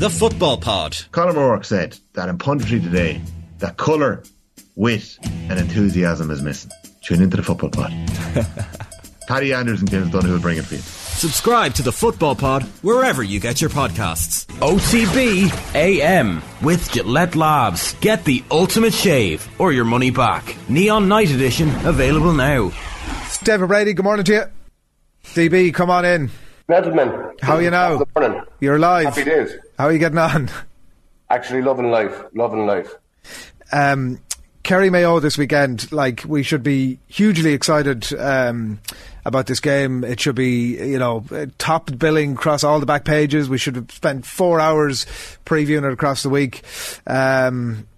The Football Pod. Conor O'Rourke said that in punditry today, that colour, wit, and enthusiasm is missing. Tune into the Football Pod. Paddy Andrews and James Dunn will bring it for you. Subscribe to the Football Pod wherever you get your podcasts. OTB AM with Gillette Labs. Get the ultimate shave or your money back. Neon Night Edition available now. David Brady, good morning to you. DB, come on in. Gentlemen, How are you now? Good morning. You're live. Happy days. How are you getting on? Actually, loving life, loving life. Um, Kerry Mayo this weekend, like, we should be hugely excited um, about this game. It should be, you know, top billing across all the back pages. We should have spent four hours previewing it across the week. Um,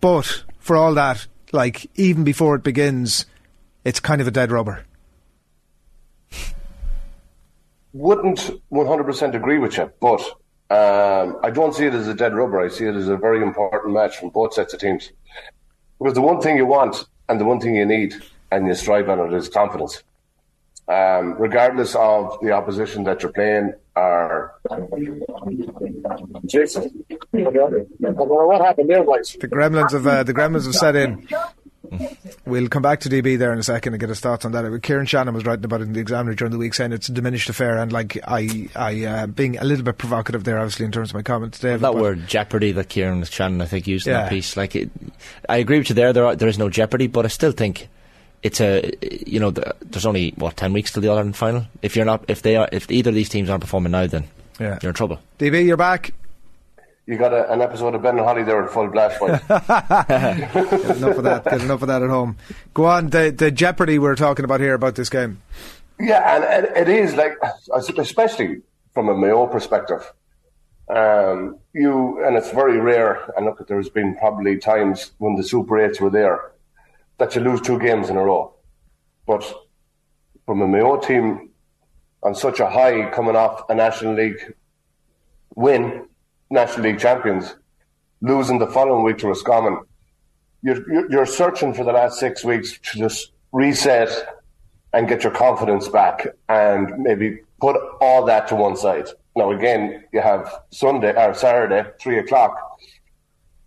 but for all that, like, even before it begins, it's kind of a dead rubber. Wouldn't 100% agree with you, but um, I don't see it as a dead rubber. I see it as a very important match from both sets of teams. Because the one thing you want and the one thing you need and you strive on it is confidence. Um, regardless of the opposition that you're playing, or Jason, I don't know what happened there, boys. The Gremlins have uh, the Gremlins have set in. We'll come back to DB there in a second and get his thoughts on that. Kieran Shannon was writing about it in the Examiner during the week, saying it's a diminished affair, and like I, I uh, being a little bit provocative there, obviously in terms of my comments today. That word jeopardy that Kieran Shannon I think used in that piece, like it, I agree with you there. There, are, there is no jeopardy, but I still think it's a you know the, there's only what ten weeks till the Ireland final. If you're not, if they are, if either of these teams aren't performing now, then Yeah. you're in trouble. DB, you're back. You got a, an episode of Ben and Holly there at full blast. Get enough of that. Get enough of that at home. Go on. The the jeopardy we're talking about here about this game. Yeah, and, and it is like, especially from a Mayo perspective, um, you and it's very rare. And look, there's been probably times when the Super Eights were there that you lose two games in a row. But from a Mayo team on such a high, coming off a National League win, National League champions, losing the following week to Roscommon, you're, you're, searching for the last six weeks to just reset and get your confidence back and maybe put all that to one side. Now, again, you have Sunday or Saturday, three o'clock.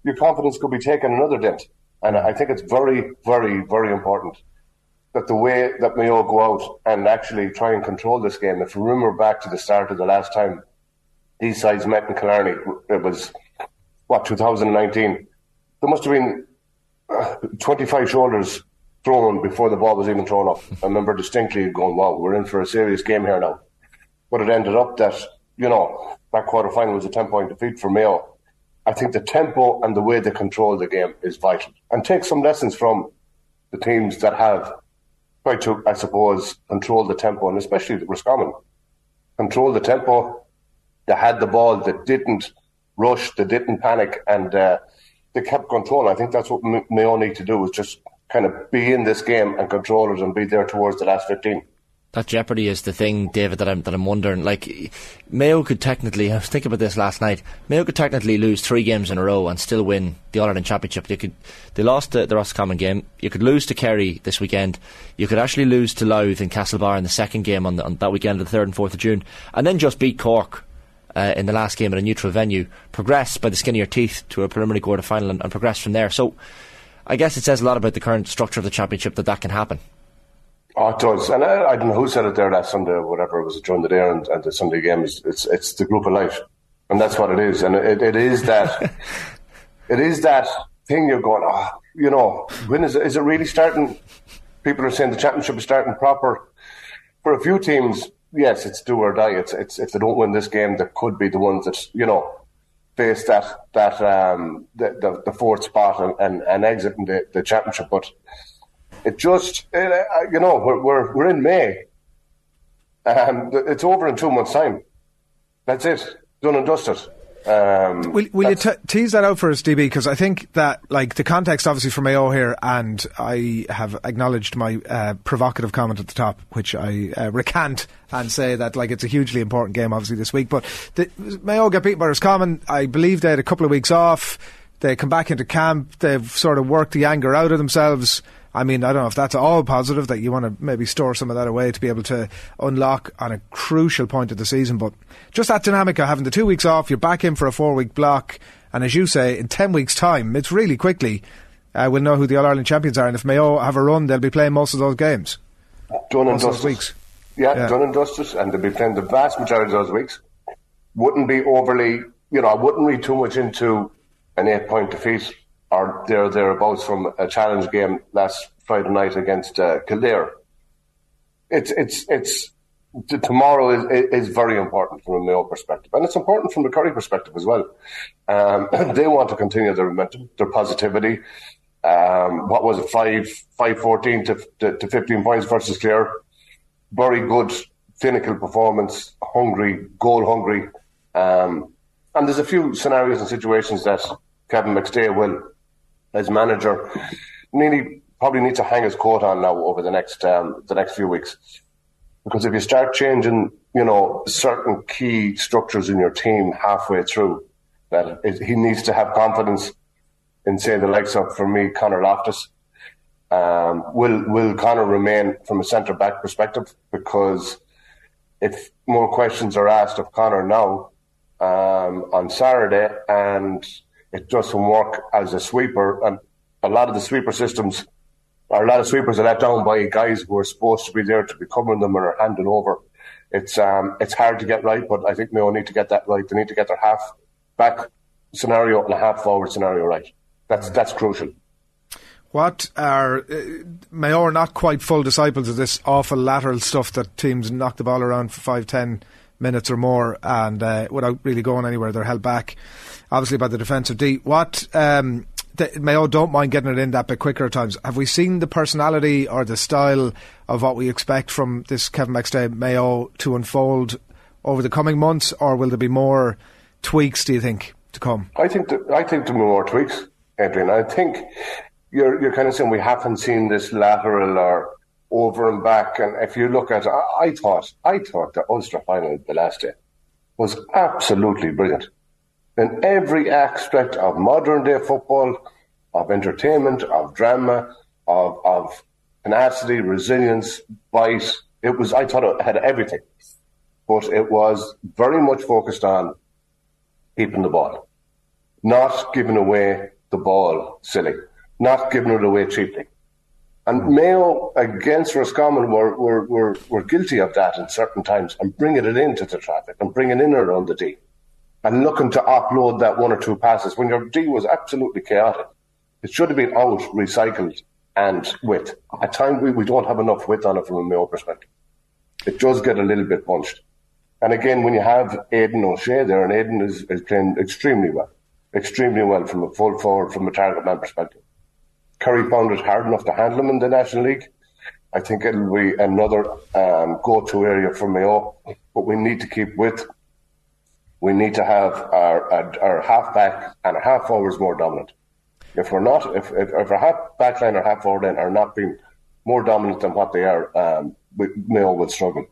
Your confidence could be taken another dent. And I think it's very, very, very important that the way that Mayo go out and actually try and control this game. If you remember back to the start of the last time these sides met in Killarney, it was, what, 2019? There must have been uh, 25 shoulders thrown before the ball was even thrown up. I remember distinctly going, wow, we're in for a serious game here now. But it ended up that, you know, that quarter final was a 10 point defeat for Mayo. I think the tempo and the way they control the game is vital. And take some lessons from the teams that have tried to, I suppose, control the tempo, and especially the Roscommon. Control the tempo. They had the ball, they didn't rush, they didn't panic, and uh, they kept control. I think that's what Mayo need to do is just kind of be in this game and control it and be there towards the last 15. That jeopardy is the thing, David, that I'm that I'm wondering. Like, Mayo could technically, I was thinking about this last night. Mayo could technically lose three games in a row and still win the All Ireland Championship. They could, they lost the, the Roscommon game. You could lose to Kerry this weekend. You could actually lose to Louth in Castlebar in the second game on, the, on that weekend, the third and fourth of June, and then just beat Cork. Uh, in the last game at a neutral venue, progress by the skin of your teeth to a preliminary quarter final and, and progress from there. So, I guess it says a lot about the current structure of the championship that that can happen. Oh, it does. And I, I don't know who said it there last Sunday or whatever it was during the day and, and the Sunday game. Is, it's, it's the group of life. And that's what it is. And it, it is that, it is that thing you're going, oh, you know, when is it, is it really starting? People are saying the championship is starting proper. For a few teams, yes, it's do or die. It's, it's, if they don't win this game, they could be the ones that, you know, face that, that, um, the, the, the fourth spot and, and, and exit in the, the championship. But, it just, it, uh, you know, we're, we're, we're in May. Um, it's over in two months' time. That's it. Done and dusted. Um, Will, will you te- tease that out for us, DB? Because I think that, like, the context obviously for Mayo here, and I have acknowledged my uh, provocative comment at the top, which I uh, recant and say that, like, it's a hugely important game, obviously, this week. But the, Mayo get beaten by Roscommon. I believe they had a couple of weeks off. They come back into camp. They've sort of worked the anger out of themselves. I mean, I don't know if that's all positive that you want to maybe store some of that away to be able to unlock on a crucial point of the season. But just that dynamic of having the two weeks off, you're back in for a four week block, and as you say, in 10 weeks' time, it's really quickly, uh, we'll know who the All Ireland champions are. And if Mayo have a run, they'll be playing most of those games. Done and dusted. weeks. Yeah, yeah, done and dusted, and they'll be playing the vast majority of those weeks. Wouldn't be overly, you know, I wouldn't read too much into an eight point defeat or there thereabouts from a challenge game last Friday night against uh, Kildare. It's it's it's tomorrow is, is very important from a Mayo perspective, and it's important from the Kerry perspective as well. Um, they want to continue their momentum, their positivity. Um, what was it, five five fourteen to, to, to fifteen points versus Clare? Very good clinical performance, hungry, goal hungry. Um, and there's a few scenarios and situations that Kevin McStay will as manager, nearly probably needs to hang his coat on now over the next um, the next few weeks. Because if you start changing, you know, certain key structures in your team halfway through, that it, he needs to have confidence in, say, the likes of, for me, Conor Loftus. Um, will will Conor remain from a centre back perspective? Because if more questions are asked of Conor now um, on Saturday, and it doesn't work as a sweeper. And a lot of the sweeper systems, or a lot of sweepers are let down by guys who are supposed to be there to be covering them and are handing over. It's um, it's hard to get right, but I think Mayo need to get that right. They need to get their half back scenario and a half forward scenario right. That's that's crucial. What are uh, Mayo are not quite full disciples of this awful lateral stuff that teams knock the ball around for five, ten minutes or more, and uh, without really going anywhere, they're held back obviously by the defensive D. What um, the, Mayo don't mind getting it in that bit quicker at times. Have we seen the personality or the style of what we expect from this Kevin McStay Mayo to unfold over the coming months, or will there be more tweaks? Do you think to come? I think I think there will be more tweaks, Adrian. I think you're you're kind of saying we haven't seen this lateral or over and back. And if you look at, I, thought I thought the Ulster final the last day was absolutely brilliant in every aspect of modern day football, of entertainment, of drama, of, of tenacity, resilience, bite. It was, I thought it had everything, but it was very much focused on keeping the ball, not giving away the ball silly, not giving it away cheaply. And mm. Mayo against Roscommon were, were, were, were guilty of that in certain times and bringing it into the traffic and bringing in around the D and looking to offload that one or two passes when your D was absolutely chaotic. It should have been out, recycled, and width. At times, we, we don't have enough width on it from a Mayo perspective. It does get a little bit bunched. And again, when you have Aidan O'Shea there, and Aidan is, is playing extremely well, extremely well from a full forward, from a target man perspective. Kerry found it hard enough to handle him in the National League. I think it'll be another um, go-to area for Mayo, but we need to keep with. we need to have our, our, half back and our half forwards more dominant. If we're not, if, if, if our half back line or half forward line are not being more dominant than what they are, um, we, Mayo will struggle.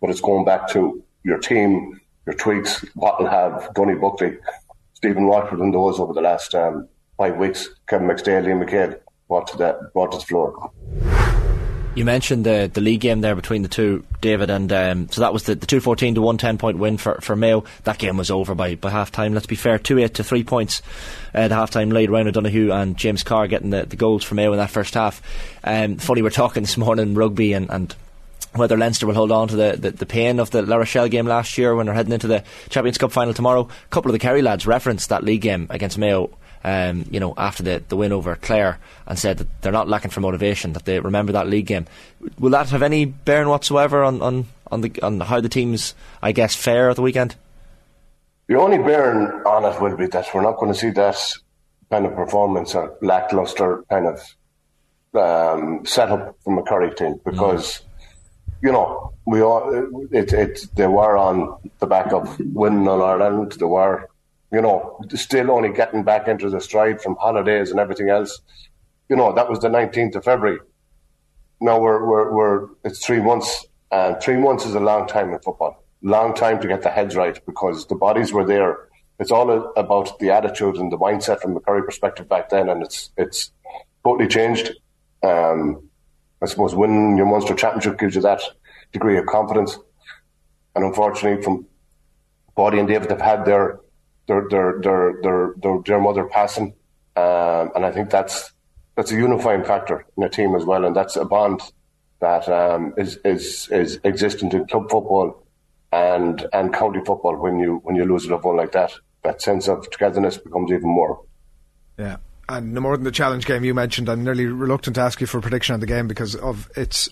But it's going back to your team, your tweaks, what will have Donie Buckley, Stephen Rochford and those over the last um, five weeks, Kevin McStay, Liam McHale to the, to the floor. You mentioned the the league game there between the two, David, and um, so that was the, the 214 to 110 point win for, for Mayo. That game was over by, by half time. Let's be fair, 2 8 to 3 points uh, the half time lead. Ryan O'Donoghue and James Carr getting the, the goals for Mayo in that first half. Um, funny, we're talking this morning rugby and, and whether Leinster will hold on to the, the, the, pain of the La Rochelle game last year when they're heading into the Champions Cup final tomorrow. A couple of the Kerry lads referenced that league game against Mayo um, you know, after the, the win over Clare and said that they're not lacking for motivation, that they remember that league game. Will that have any bearing whatsoever on, on, on, the, on how the teams, I guess, fare at the weekend? The only bearing on it will be that we're not going to see that kind of performance or lackluster kind of um, setup from a Kerry team because, mm. you know, we all it, it they were on the back of winning on Ireland. They were you know, still only getting back into the stride from holidays and everything else. You know, that was the 19th of February. Now we're, we're, we're it's three months, and three months is a long time in football. Long time to get the heads right because the bodies were there. It's all about the attitude and the mindset from the Kerry perspective back then, and it's it's totally changed. Um, I suppose winning your Munster Championship gives you that degree of confidence. And unfortunately, from Paudie and David, they've had their their their their their, their, their mother passing, um, and I think that's that's a unifying factor in a team as well, and that's a bond that um, is is is existent in club football and and county football. When you when you lose a loved one like that, that sense of togetherness becomes even more. Yeah. And no more than the challenge game you mentioned, I'm nearly reluctant to ask you for a prediction on the game because of its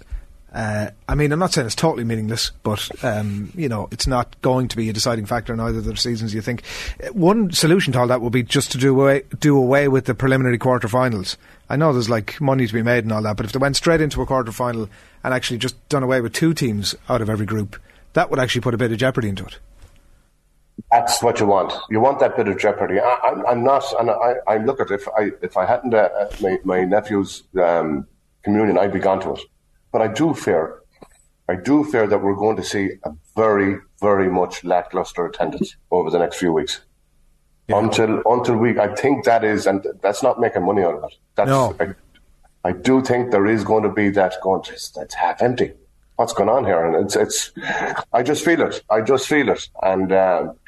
uh, I mean, I'm not saying it's totally meaningless, but um, you know, it's not going to be a deciding factor in either of the seasons. You think one solution to all that would be just to do away do away with the preliminary quarterfinals. I know there's like money to be made and all that, but if they went straight into a quarter final and actually just done away with two teams out of every group, that would actually put a bit of jeopardy into it. That's what you want. You want that bit of jeopardy. I, am not, and I, I look at it, if I if I hadn't uh, my, my nephew's um, communion, I'd be gone to it. But I do fear, I do fear that we're going to see a very, very much lackluster attendance over the next few weeks. Yeah. Until until we, I think that is, and that's not making money out of it. That's, no. I, I do think there is going to be that going. That's half empty. What's going on here? And it's it's. I just feel it. I just feel it, and. Um,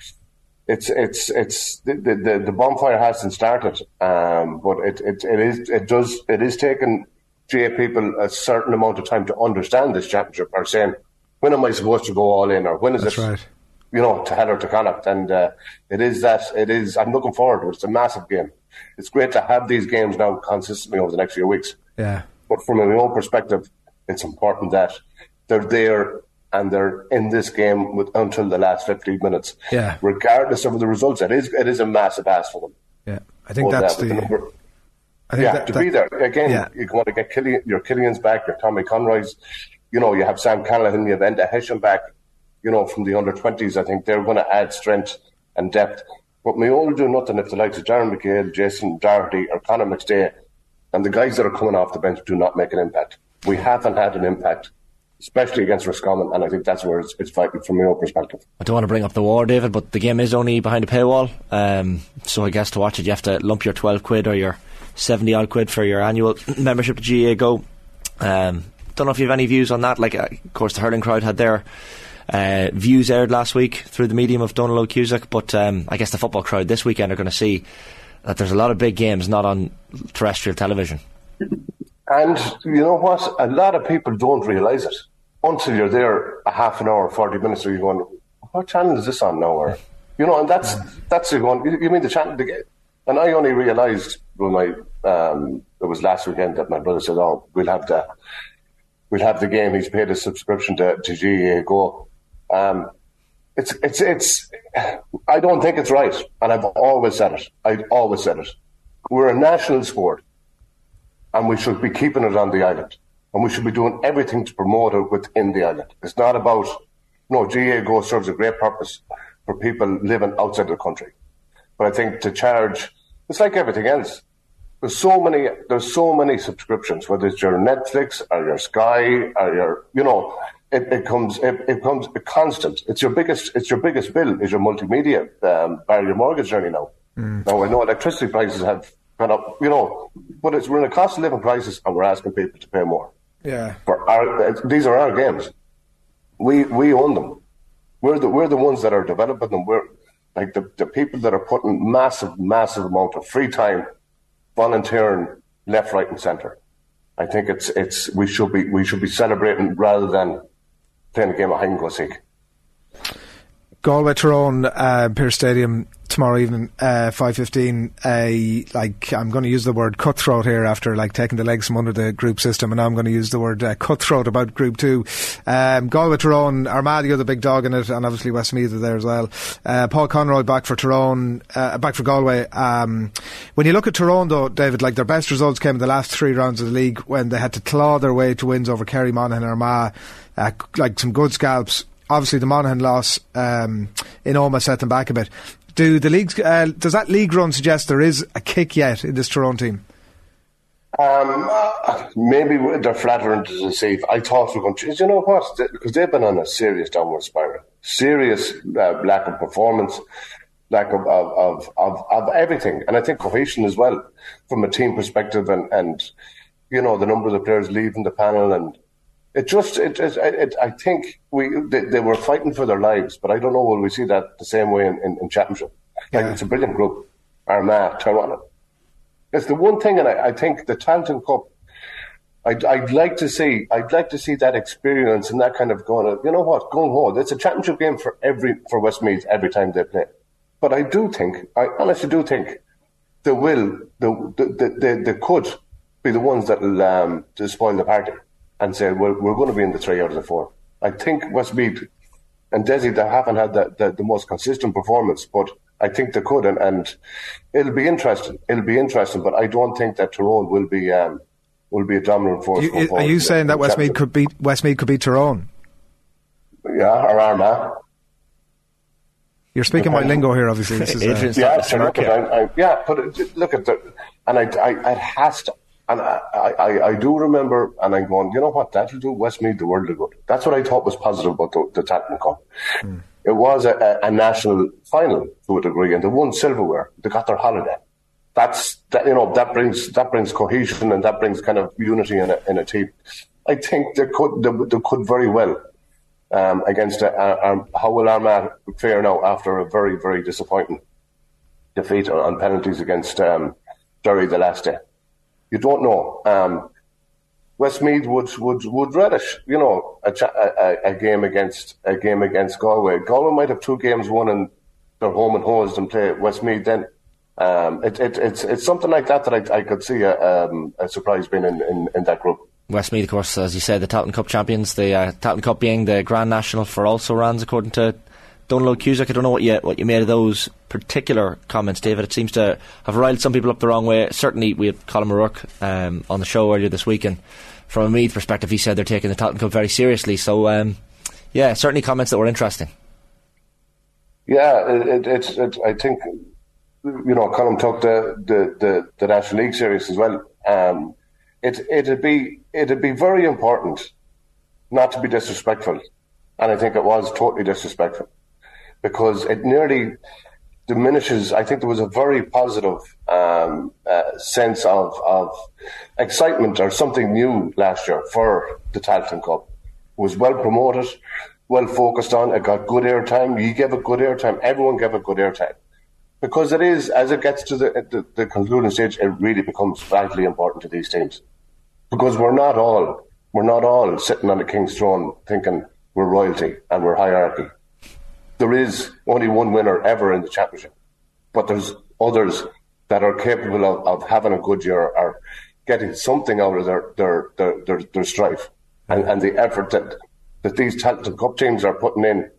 it's it's it's the, the, the bonfire hasn't started, um, but it, it it is it does it is taking GAA people a certain amount of time to understand this championship are saying, when am I supposed to go all in or when is That's it, right. you know, to hell or to Connacht? And uh, it is that, it is, I'm looking forward to it. It's a massive game. It's great to have these games now consistently over the next few weeks. Yeah. But from my own perspective, it's important that they're there and they're in this game with, until the last 15 minutes. Yeah. Regardless of the results, it is, it is a massive ask for them. Yeah. I think but, that's uh, the, the I think yeah, that, to that, be there again. Yeah. You want to get Killian, your Killian's back, your Tommy Conroy's. You know, you have Sam Callinan, you have Enda Hession back. You know, from the under twenties, I think they're going to add strength and depth. But we all do nothing if the likes of Darren McHale, Jason Doherty, or Conor McStay, and the guys that are coming off the bench do not make an impact. We haven't had an impact especially against Roscommon, and I think that's where it's, it's fighting from your perspective. I don't want to bring up the war, David, but the game is only behind a paywall, um, so I guess to watch it you have to lump your 12 quid or your 70 odd quid for your annual membership to GAA Go. Um, don't know if you have any views on that. Like, uh, of course, the hurling crowd had their uh, views aired last week through the medium of Donal Cusack, but um, I guess the football crowd this weekend are going to see that there's a lot of big games not on terrestrial television. And you know what? A lot of people don't realise it until you're there a half an hour, 40 minutes, or you're going, what channel is this on now? Or, you know, and that's, that's you're going, you mean the channel, the, and I only realised when my um, it was last weekend that my brother said, "Oh, we'll have the we'll have the game." He's paid a subscription to, to GAA Go. Um, it's it's it's. I don't think it's right, and I've always said it. I've always said it. We're a national sport, and we should be keeping it on the island, and we should be doing everything to promote it within the island. It's not about no. GAA Go serves a great purpose for people living outside the country, but I think to charge it's like everything else. There's so many. There's so many subscriptions. Whether it's your Netflix or your Sky or your, you know, it, it comes. It, it comes a constant. It's your biggest. It's your biggest bill. Is your multimedia um, your mortgage journey now. Mm. Now I know electricity prices have gone up. You know, but it's we're in a cost of living crisis, and we're asking people to pay more. Yeah. For our, these are our games. We we own them. We're the we're the ones that are developing them. We're like the, the people that are putting massive, massive amount of free time, volunteering left, right, and centre. I think it's it's we should be we should be celebrating rather than playing a game of hide and go seek. Galway Tyrone, uh, Pearse Stadium tomorrow evening, uh, five fifteen. A like I'm going to use the word cutthroat here after like taking the legs from under the group system, and now I'm going to use the word uh, cutthroat about Group Two. Um, Galway Tyrone, Armagh, the big dog in it, and obviously Westmeath are there as well. Uh, Paul Conroy back for Tyrone, uh, back for Galway. Um, when you look at Tyrone, though, David, like their best results came in the last three rounds of the league when they had to claw their way to wins over Kerry, Monaghan, and Armagh. Uh, like some good scalps obviously the Monaghan loss um, in Omagh set them back a bit. Do the leagues? Uh, does that league run suggest there is a kick yet in this Tyrone team? Um, maybe they're flattering to deceive. I thought we are going to. You know what? Because they've been on a serious downward spiral, serious uh, lack of performance, lack of of, of of, of everything, and I think cohesion as well from a team perspective and and you know, the number of the players leaving the panel and it just, it, it, it I think we they, they, were fighting for their lives, but I don't know will we see that the same way in, in, in Championship. Like yeah. it's a brilliant group. Armagh, Tyrone. It's the one thing, and I, I think the Tailteann Cup. I'd, I'd like to see. I'd like to see that experience and that kind of going. You know what? Going home. It's a championship game for every for Westmeath every time they play. But I do think, I honestly do think, they will, they, they, they, they could be the ones that will um, spoil the party and say, well, we're going to be in the three out of the four. I think Westmeath and Dessie, they haven't had the, the, the, most consistent performance, but I think they could, and, and it'll be interesting. It'll be interesting, but I don't think that Tyrone will be um, will be a dominant force. You, are you saying that Westmeath could beat Westmeath could beat Tyrone? Yeah, or Armagh. You're speaking my lingo here, obviously. This is, uh, yeah, sure, but I, I, yeah, but look at the, and I, I, it has to, and I, I, I do remember, and I'm going, you know what, that'll do Westmeath the world of good. That's what I thought was positive about the, the Tailteann Cup. Mm. It was a, a, national final to a degree, and they won silverware. They got their holiday. That's that, you know that brings that brings cohesion and that brings kind of unity in a, in a team. I think they could they, they could very well um, against a, a, a, how will Armagh fare now after a very very disappointing defeat on penalties against um, Derry the last day. You don't know. Um, Westmeath would would would relish, you know, a, a, a, game against a game against Galway. Galway might have two games won and they're home and hosed and play Westmeath then. Um, it, it, it's it's something like that that I, I could see a, um, a surprise being in, in, in, that group. Westmeath, of course, as you said, the Tailteann Cup champions. The uh, Tailteann Cup being the Grand National for also runs, according to Dónal Óg Cusack. I don't know what you what you made of those particular comments, David. It seems to have riled some people up the wrong way. Certainly, we had Colm O'Rourke um, on the show earlier this week, and from a Meath perspective, he said they're taking the Tailteann Cup very seriously. So, um, yeah, certainly comments that were interesting. Yeah, it, it's. It, I think you know, Colm took the, the, the, the National League series as well. Um, it it'd be it'd be very important not to be disrespectful, and I think it was totally disrespectful because it nearly diminishes. I think there was a very positive um, uh, sense of, of excitement or something new last year for the Tailteann Cup. It was well promoted, well focused on. It got good airtime. You gave it good airtime. Everyone gave it good airtime. Because it is, as it gets to the, the, the concluding stage, it really becomes vitally important to these teams. Because we're not all, we're not all sitting on the king's throne thinking we're royalty and we're hierarchy there is only one winner ever in the championship, but there's others that are capable of, of having a good year or getting something out of their their their, their, their strife and, and the effort that that these Tailteann Cup teams are putting in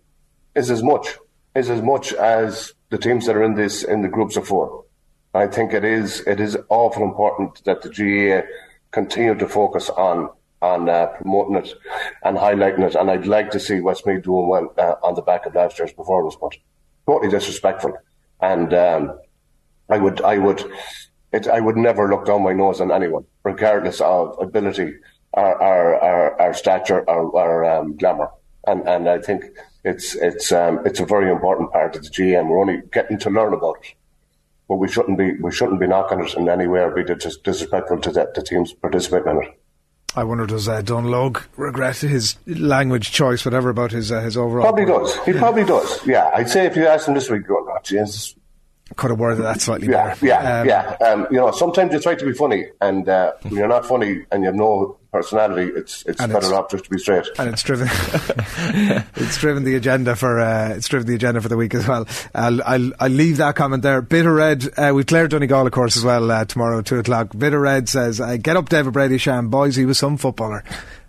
is as much is as much as the teams that are in this in the groups of four. I think it is it is awful important that the GAA continue to focus on on uh, promoting it and highlighting it. And I'd like to see Westmeath doing well uh, on the back of last year's performance, but totally disrespectful. And um, I would, I would, it, I would never look down my nose on anyone, regardless of ability, or, or, or, or stature, or, or um, glamour. And and I think it's it's um, it's a very important part of the GM. We're only getting to learn about it but we shouldn't be we shouldn't be knocking it in any way or be disrespectful to the, the teams participating in it. I wonder does uh, Dónal Óg regret his language choice, whatever about his uh, his overall. Probably does. He probably does. Yeah, I'd say if you asked him this week, oh, Jesus, could have worded that slightly yeah, better. Yeah, um, yeah. Um, you know, sometimes you try to be funny, and uh, when you're not funny and you have no personality, it's it's better it's, off just to be straight. And it's driven, it's driven the agenda for uh, it's driven the agenda for the week as well. I'll I'll, I'll leave that comment there. Bitter Red uh, with Clare Donegal, of course, as well uh, tomorrow two o'clock. Bitter Red says, uh, "Get up, David Brady Sham, boys. He was some footballer."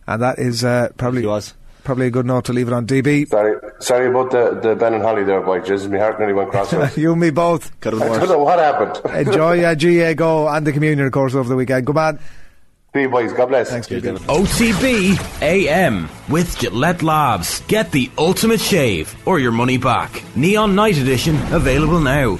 And that is uh, probably he was probably a good note to leave it on DB. Sorry, sorry about the, the Ben and Holly there, boy. Jesus, my heart nearly went cross. you and me both. I don't know what happened. Enjoy uh, GAA Go and the communion, of course, over the weekend. Good man. See you, boys. God bless. Thanks, Cheers, OTB AM with Gillette Labs. Get the ultimate shave or your money back. Neon Night Edition available now.